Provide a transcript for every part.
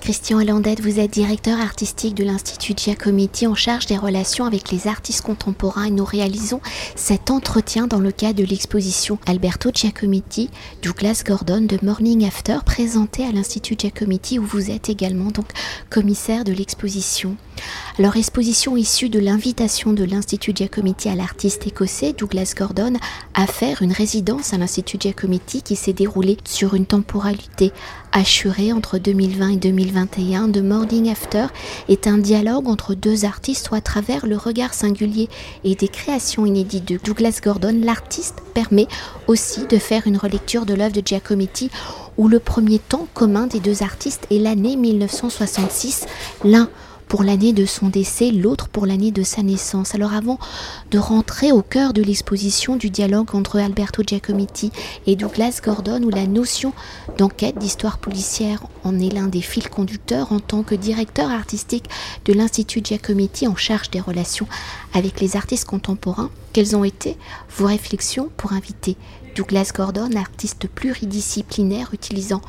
Christian Hollandette, vous êtes directeur artistique de l'Institut Giacometti en charge des relations avec les artistes contemporains et nous réalisons cet entretien dans le cadre de l'exposition Alberto Giacometti, Douglas Gordon de Morning After présentée à l'Institut Giacometti où vous êtes également donc commissaire de l'exposition. Alors exposition issue de l'invitation de l'Institut Giacometti à l'artiste écossais Douglas Gordon à faire une résidence à l'Institut Giacometti qui s'est déroulée sur une temporalité assurée entre 2020 et 2021 de Morning After est un dialogue entre deux artistes où à travers le regard singulier et des créations inédites de Douglas Gordon, l'artiste permet aussi de faire une relecture de l'œuvre de Giacometti où le premier temps commun des deux artistes est l'année 1966, l'un pour l'année de son décès, l'autre pour l'année de sa naissance. Alors avant de rentrer au cœur de l'exposition du dialogue entre Alberto Giacometti et Douglas Gordon, où la notion d'enquête, d'histoire policière en est l'un des fils conducteurs en tant que directeur artistique de l'Institut Giacometti en charge des relations avec les artistes contemporains, quelles ont été vos réflexions pour inviter Douglas Gordon, artiste pluridisciplinaire utilisant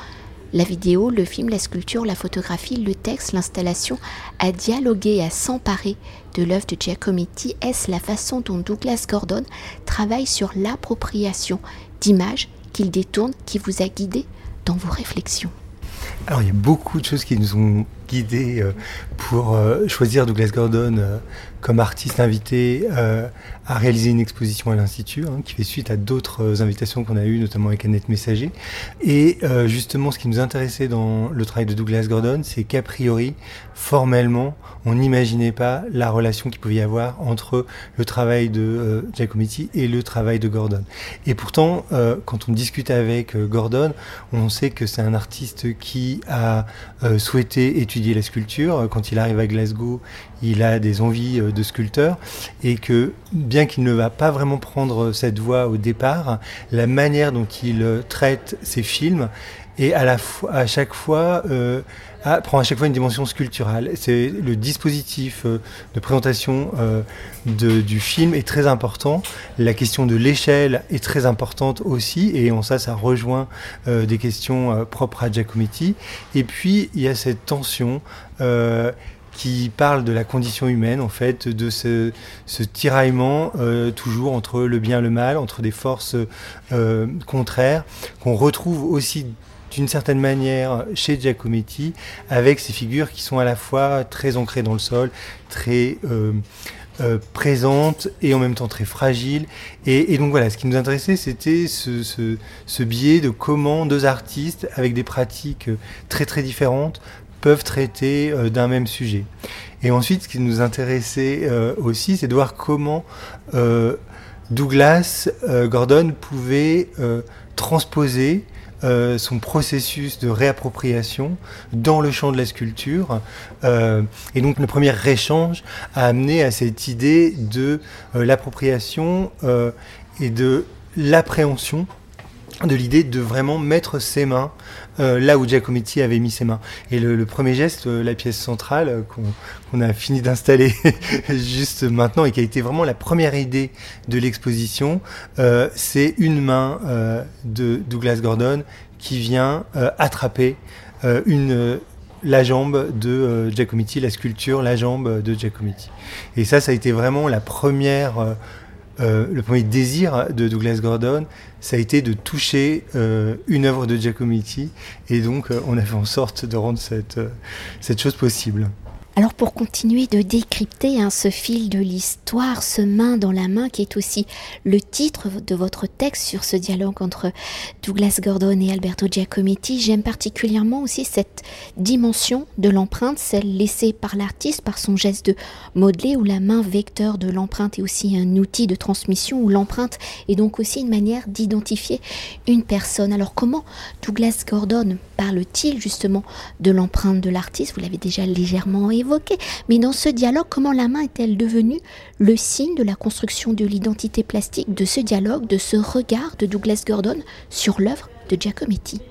la vidéo, le film, la sculpture, la photographie, le texte, l'installation, à dialoguer et à s'emparer de l'œuvre de Giacometti, est-ce la façon dont Douglas Gordon travaille sur l'appropriation d'images qu'il détourne, qui vous a guidé dans vos réflexions? Alors il y a beaucoup de choses qui nous ont guidés euh, pour euh, choisir Douglas Gordon euh, comme artiste invité à réaliser une exposition à l'Institut, hein, qui fait suite à d'autres invitations qu'on a eues, notamment avec Annette Messager. Et justement, ce qui nous intéressait dans le travail de Douglas Gordon, c'est qu'a priori, formellement, on n'imaginait pas la relation qu'il pouvait y avoir entre le travail de Giacometti et le travail de Gordon. Et pourtant, quand on discute avec Gordon, on sait que c'est un artiste qui a souhaité étudier la sculpture. Quand il arrive à Glasgow, il a des envies euh, de sculpteur et que bien qu'il ne va pas vraiment prendre cette voie au départ, la manière dont il euh, traite ses films et à, la à chaque fois euh, prend à chaque fois une dimension sculpturale. C'est le dispositif de présentation du film est très important. La question de l'échelle est très importante aussi, et en ça, ça rejoint des questions propres à Giacometti. Et puis il y a cette tension qui parle de la condition humaine, en fait, de ce, tiraillement euh, toujours entre le bien et le mal, entre des forces euh, contraires, qu'on retrouve aussi d'une certaine manière chez Giacometti, avec ces figures qui sont à la fois très ancrées dans le sol, très euh, présentes et en même temps très fragiles. Et, donc voilà, ce qui nous intéressait, c'était ce, biais de comment deux artistes, avec des pratiques très très différentes, peuvent traiter euh, d'un même sujet. Et ensuite, ce qui nous intéressait euh, aussi, c'est de voir comment euh, Douglas Gordon pouvait transposer son processus de réappropriation dans le champ de la sculpture. et donc le premier échange a amené à cette idée de l'appropriation et de l'appréhension de l'idée de vraiment mettre ses mains euh, là où Giacometti avait mis ses mains. Et le, premier geste, euh, la pièce centrale euh, qu'on a fini d'installer juste maintenant et qui a été vraiment la première idée de l'exposition, c'est une main de Douglas Gordon qui vient attraper une la jambe de Giacometti, la sculpture, la jambe de Giacometti. Et ça, ça a été vraiment la première euh, le premier désir de Douglas Gordon, ça a été de toucher euh, une œuvre de Giacometti, et donc euh, on a fait en sorte de rendre cette, cette chose possible. Alors pour continuer de décrypter hein, ce fil de l'histoire, ce main dans la main qui est aussi le titre de votre texte sur ce dialogue entre Douglas Gordon et Alberto Giacometti, j'aime particulièrement aussi cette dimension de l'empreinte, celle laissée par l'artiste par son geste de modeler où la main vecteur de l'empreinte est aussi un outil de transmission où l'empreinte est donc aussi une manière d'identifier une personne. Alors comment Douglas Gordon parle-t-il justement de l'empreinte de l'artiste? Vous l'avez déjà légèrement évoqué. Mais dans ce dialogue, comment la main est-elle devenue le signe de la construction de l'identité plastique, de ce dialogue, de ce regard de Douglas Gordon sur l'œuvre de Giacometti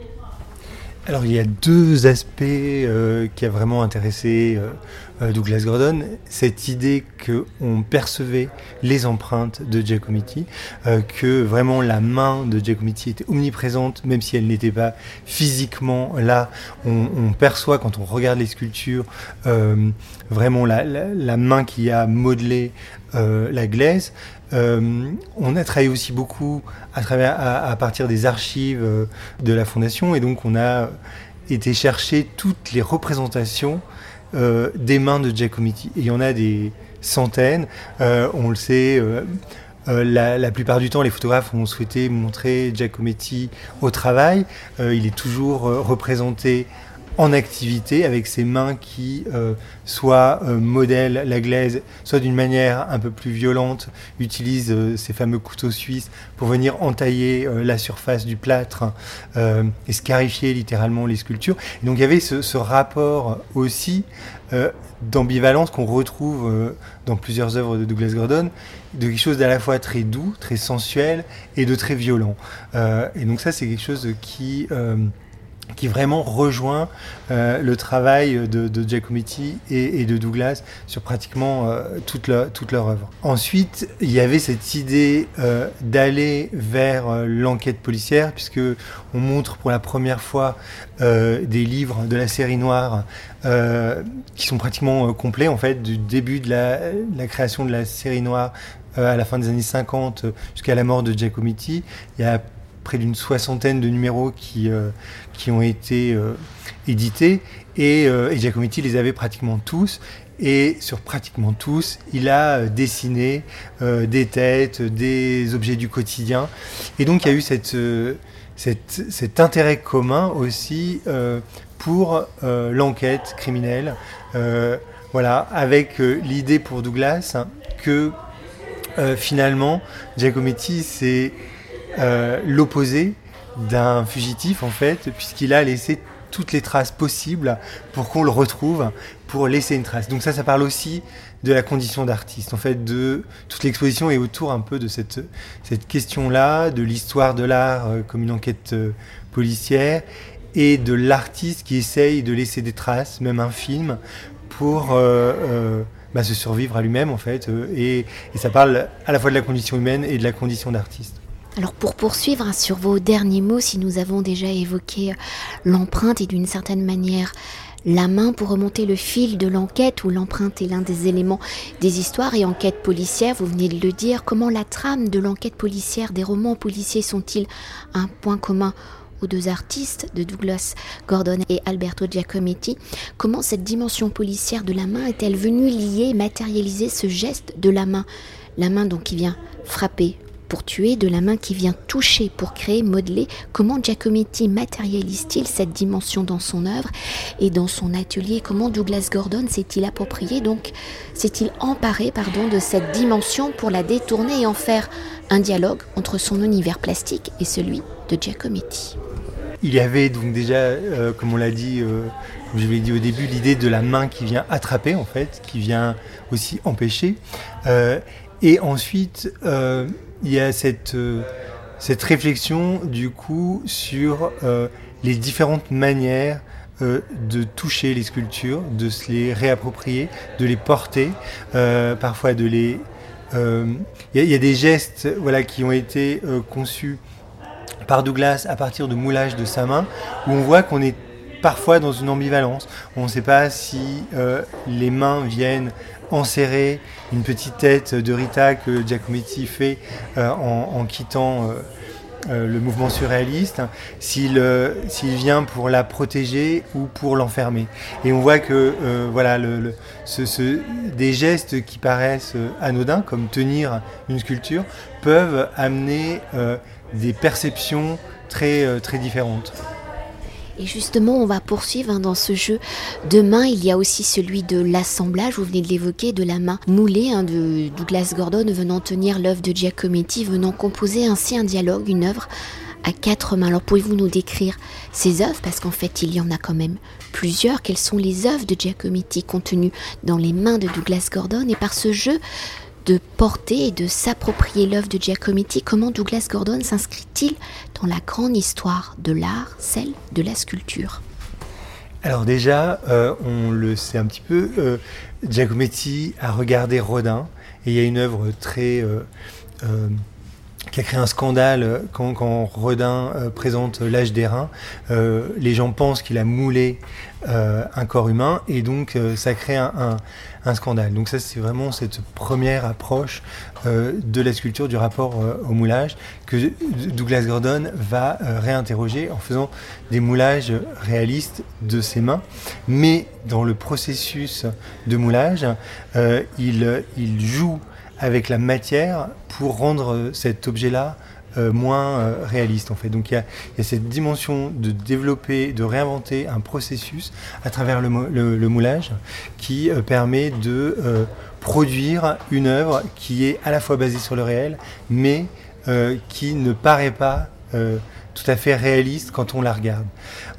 alors il y a deux aspects euh, qui a vraiment intéressé euh, euh, Douglas Gordon. Cette idée qu'on percevait les empreintes de Giacometti, que vraiment la main de Giacometti était omniprésente, même si elle n'était pas physiquement là. On, perçoit quand on regarde les sculptures vraiment la, la, main qui a modelé la glaise. Euh, on a travaillé aussi beaucoup à, travers, à, partir des archives euh, de la Fondation et donc on a été chercher toutes les représentations euh, des mains de Giacometti. Et il y en a des centaines, on le sait. La, la, plupart du temps, les photographes ont souhaité montrer Giacometti au travail. il est toujours représenté en activité avec ses mains qui euh, soit euh, modèlent la glaise, soit d'une manière un peu plus violente, utilisent euh, ces fameux couteaux suisses pour venir entailler la surface du plâtre et scarifier littéralement les sculptures. Donc il y avait ce, ce rapport aussi d'ambivalence qu'on retrouve dans plusieurs œuvres de Douglas Gordon, de quelque chose d'à la fois très doux, très sensuel et de très violent. et donc ça c'est quelque chose qui qui vraiment rejoint euh, le travail de, Giacometti et, de Douglas sur pratiquement euh, toute, leur, œuvre. Ensuite, il y avait cette idée euh, d'aller vers l'enquête policière, puisque on montre pour la première fois des livres de la série noire qui sont pratiquement complets, en fait, du début de la, création de la série noire à la fin des années 50 jusqu'à la mort de Giacometti. Près d'une soixantaine de numéros qui, euh, qui ont été euh, édités et, euh, et, Giacometti les avait pratiquement tous. Et sur pratiquement tous, il a dessiné des têtes, des objets du quotidien. Et donc il y a eu cet intérêt commun aussi pour l'enquête criminelle. voilà, avec l'idée pour Douglas que finalement, Giacometti, c'est euh, l'opposé d'un fugitif en fait, puisqu'il a laissé toutes les traces possibles pour qu'on le retrouve, pour laisser une trace. Donc ça, ça parle aussi de la condition d'artiste. En fait, de toute l'exposition est autour un peu de cette, cette question-là, de l'histoire de l'art euh, comme une enquête euh, policière, et de l'artiste qui essaye de laisser des traces, même un film, pour bah, se survivre à lui-même en fait. et ça parle à la fois de la condition humaine et de la condition d'artiste. Alors pour poursuivre hein, sur vos derniers mots, si nous avons déjà évoqué euh, l'empreinte et d'une certaine manière la main pour remonter le fil de l'enquête où l'empreinte est l'un des éléments des histoires et enquêtes policières, vous venez de le dire, comment la trame de l'enquête policière des romans policiers sont-ils un point commun aux deux artistes de Douglas Gordon et Alberto Giacometti, comment cette dimension policière de la main est-elle venue lier, matérialiser ce geste de la main? La main donc qui vient frapper, pour tuer, de la main qui vient toucher pour créer, modeler. Comment Giacometti matérialise-t-il cette dimension dans son œuvre et dans son atelier Comment Douglas Gordon s'est-il approprié, donc s'est-il emparé pardon, de cette dimension pour la détourner et en faire un dialogue entre son univers plastique et celui de Giacometti il y avait donc déjà, euh, comme on l'a dit, euh, comme je l'ai dit au début, l'idée de la main qui vient attraper en fait, qui vient aussi empêcher. Euh, et ensuite, il y a cette, euh, cette réflexion du coup sur euh, les différentes manières euh, de toucher les sculptures, de se les réapproprier, de les porter, parfois de les... Il y, a des gestes voilà, qui ont été conçus par Douglas à partir de moulage de sa main, où on voit qu'on est parfois dans une ambivalence. On ne sait pas si les mains viennent enserrer une petite tête de Rita que Giacometti fait euh, en, quittant euh, euh, le mouvement surréaliste, s'il vient pour la protéger ou pour l'enfermer. Et on voit que voilà, le, ce, des gestes qui paraissent anodins, comme tenir une sculpture, peuvent amener des perceptions très, très différentes. Et justement, on va poursuivre hein, dans ce jeu de main. Il y a aussi celui de l'assemblage, vous venez de l'évoquer, de la main moulée hein, de Douglas Gordon venant tenir l'œuvre de Giacometti, venant composer ainsi un dialogue, une œuvre à quatre mains. Alors pouvez-vous nous décrire ces œuvres? Parce qu'en fait, il y en a quand même plusieurs. Quelles sont les œuvres de Giacometti contenues dans les mains de Douglas Gordon? Et par ce jeu de porter et de s'approprier l'œuvre de Giacometti, comment Douglas Gordon s'inscrit-il dans la grande histoire de l'art, celle de la sculpture? Alors déjà, euh, on le sait un petit peu, euh, Giacometti a regardé Rodin, et il y a une œuvre très qui a créé un scandale euh, quand, quand Rodin euh, présente l'âge des reins. Euh, les gens pensent qu'il a moulé un corps humain et donc ça crée un, un, scandale. Donc ça c'est vraiment cette première approche de la sculpture, du rapport au moulage que Douglas Gordon va réinterroger en faisant des moulages réalistes de ses mains. Mais dans le processus de moulage, il, il joue avec la matière pour rendre euh, cet objet-là euh, moins euh, réaliste en fait. Donc il y, a, cette dimension de développer, de réinventer un processus à travers le, moulage qui permet de produire une œuvre qui est à la fois basée sur le réel, mais qui ne paraît pas tout à fait réaliste quand on la regarde.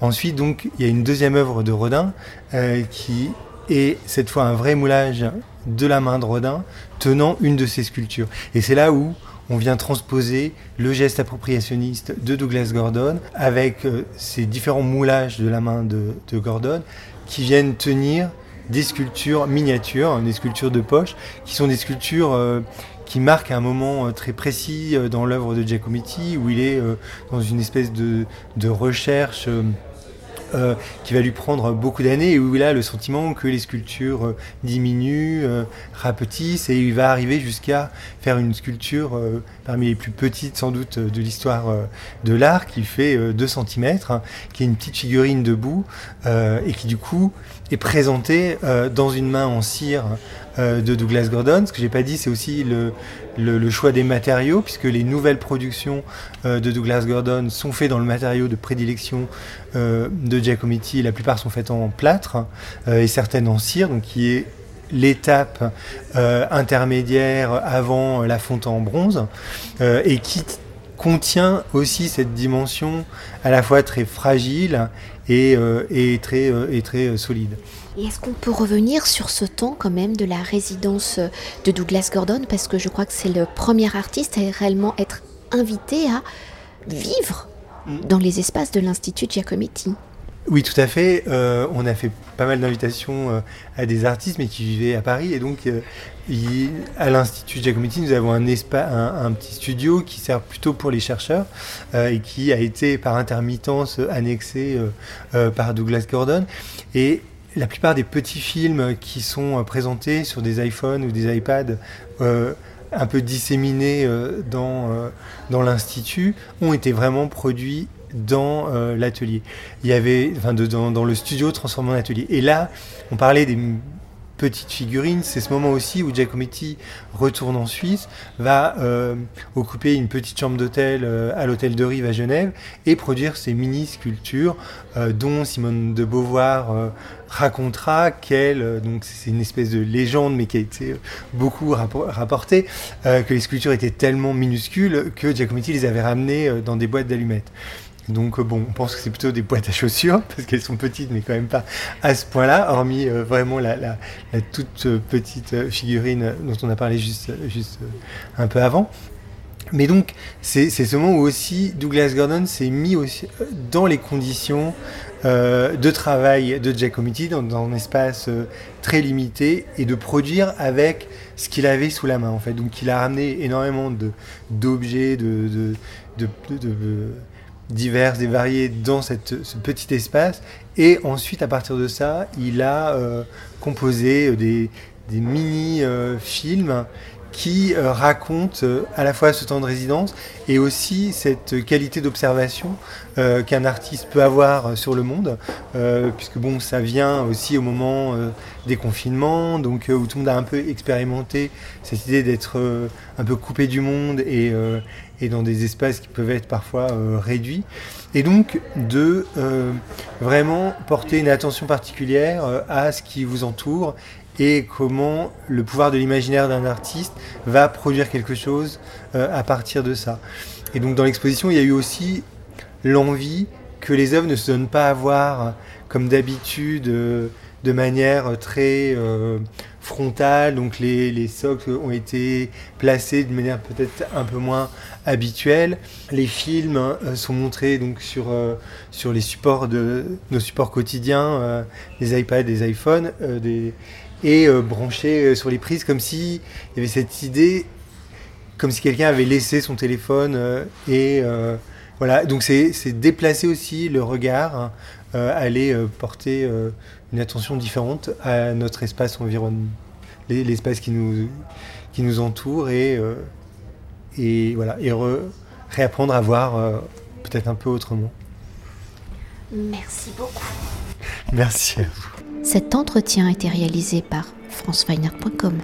Ensuite, donc, il y a une deuxième œuvre de Rodin qui est cette fois un vrai moulage de la main de Rodin tenant une de ses sculptures. Et c'est là où on vient transposer le geste appropriationniste de Douglas Gordon avec euh, ces différents moulages de la main de, Gordon qui viennent tenir des sculptures miniatures, des sculptures de poche, qui sont des sculptures euh, qui marquent un moment euh, très précis dans l'œuvre de Giacometti, où il est dans une espèce de, de recherche euh, qui va lui prendre beaucoup d'années et où il a le sentiment que les sculptures euh, diminuent, euh, rapetissent et il va arriver jusqu'à faire une sculpture parmi les plus petites sans doute de l'histoire de l'art qui fait 2 cm, hein, qui est une petite figurine debout et qui du coup est présentée dans une main en cire de Douglas Gordon. Ce que j'ai pas dit, c'est aussi le, le, choix des matériaux, puisque les nouvelles productions euh, de Douglas Gordon sont faites dans le matériau de prédilection euh, de Giacometti. La plupart sont faites en plâtre euh, et certaines en cire, donc qui est l'étape intermédiaire avant la fonte en bronze, et qui contient aussi cette dimension à la fois très fragile et, et très, et très solide. Et est-ce qu'on peut revenir sur ce temps quand même de la résidence de Douglas Gordon? Parce que je crois que c'est le premier artiste à réellement être invité à vivre dans les espaces de l'Institut Giacometti. Oui, tout à fait. Euh, on a fait pas mal d'invitations euh, à des artistes, mais qui vivaient à Paris. Et donc, euh, à l'Institut Giacometti, nous avons un, petit studio qui sert plutôt pour les chercheurs et qui a été par intermittence annexé par Douglas Gordon. Et la plupart des petits films qui sont euh, présentés sur des iPhones ou des iPads euh, un peu disséminés euh, dans, l'Institut ont été vraiment produits dans l'atelier. Il y avait, enfin, dans, le studio transformé en atelier. Et là, on parlait des petite figurine. C'est ce moment aussi où Giacometti retourne en Suisse, va euh, occuper une petite chambre d'hôtel euh, à l'hôtel de Rive à Genève et produire ces mini-sculptures euh, dont Simone de Beauvoir racontera qu'elle, donc c'est une espèce de légende mais qui a été beaucoup rapportée, que les sculptures étaient tellement minuscules que Giacometti les avait ramenées dans des boîtes d'allumettes. Donc euh, bon, on pense que c'est plutôt des boîtes à chaussures parce qu'elles sont petites, mais quand même pas à ce point-là, hormis euh, vraiment la, toute euh, petite figurine dont on a parlé juste, un peu avant. Mais donc, c'est ce moment où aussi Douglas Gordon s'est mis aussi dans les conditions de travail de Giacometti, dans, dans un espace très limité, et de produire avec ce qu'il avait sous la main, en fait. Donc, il a ramené énormément d'objets, de diverses et variées dans cette, ce petit espace. Et ensuite, à partir de ça, il a euh, composé des, des mini-films euh, qui euh, racontent à la fois ce temps de résidence et aussi cette qualité d'observation qu'un artiste peut avoir sur le monde, puisque bon, ça vient aussi au moment des confinements, donc où tout le monde a un peu expérimenté cette idée d'être un peu coupé du monde et, et dans des espaces qui peuvent être parfois euh, réduits. Et donc de euh, vraiment porter une attention particulière euh, à ce qui vous entoure et comment le pouvoir de l'imaginaire d'un artiste va produire quelque chose à partir de ça. Et donc dans l'exposition, il y a eu aussi l'envie que les œuvres ne se donnent pas à voir comme d'habitude de manière très frontale, donc les, les, socles ont été placés de manière peut-être un peu moins habituelle. Les films hein, sont montrés donc sur, sur les supports de nos supports quotidiens, les iPads, les iPhones, des, et branchés sur les prises comme si il y avait cette idée comme si quelqu'un avait laissé son téléphone et voilà, donc c'est déplacer aussi le regard, hein, euh, aller euh, porter euh, une attention différente à notre espace environnement, l'espace qui nous, qui nous entoure et, et, voilà, et réapprendre à voir peut-être un peu autrement. Merci beaucoup. Merci à vous. Cet entretien a été réalisé par franceweiner.com.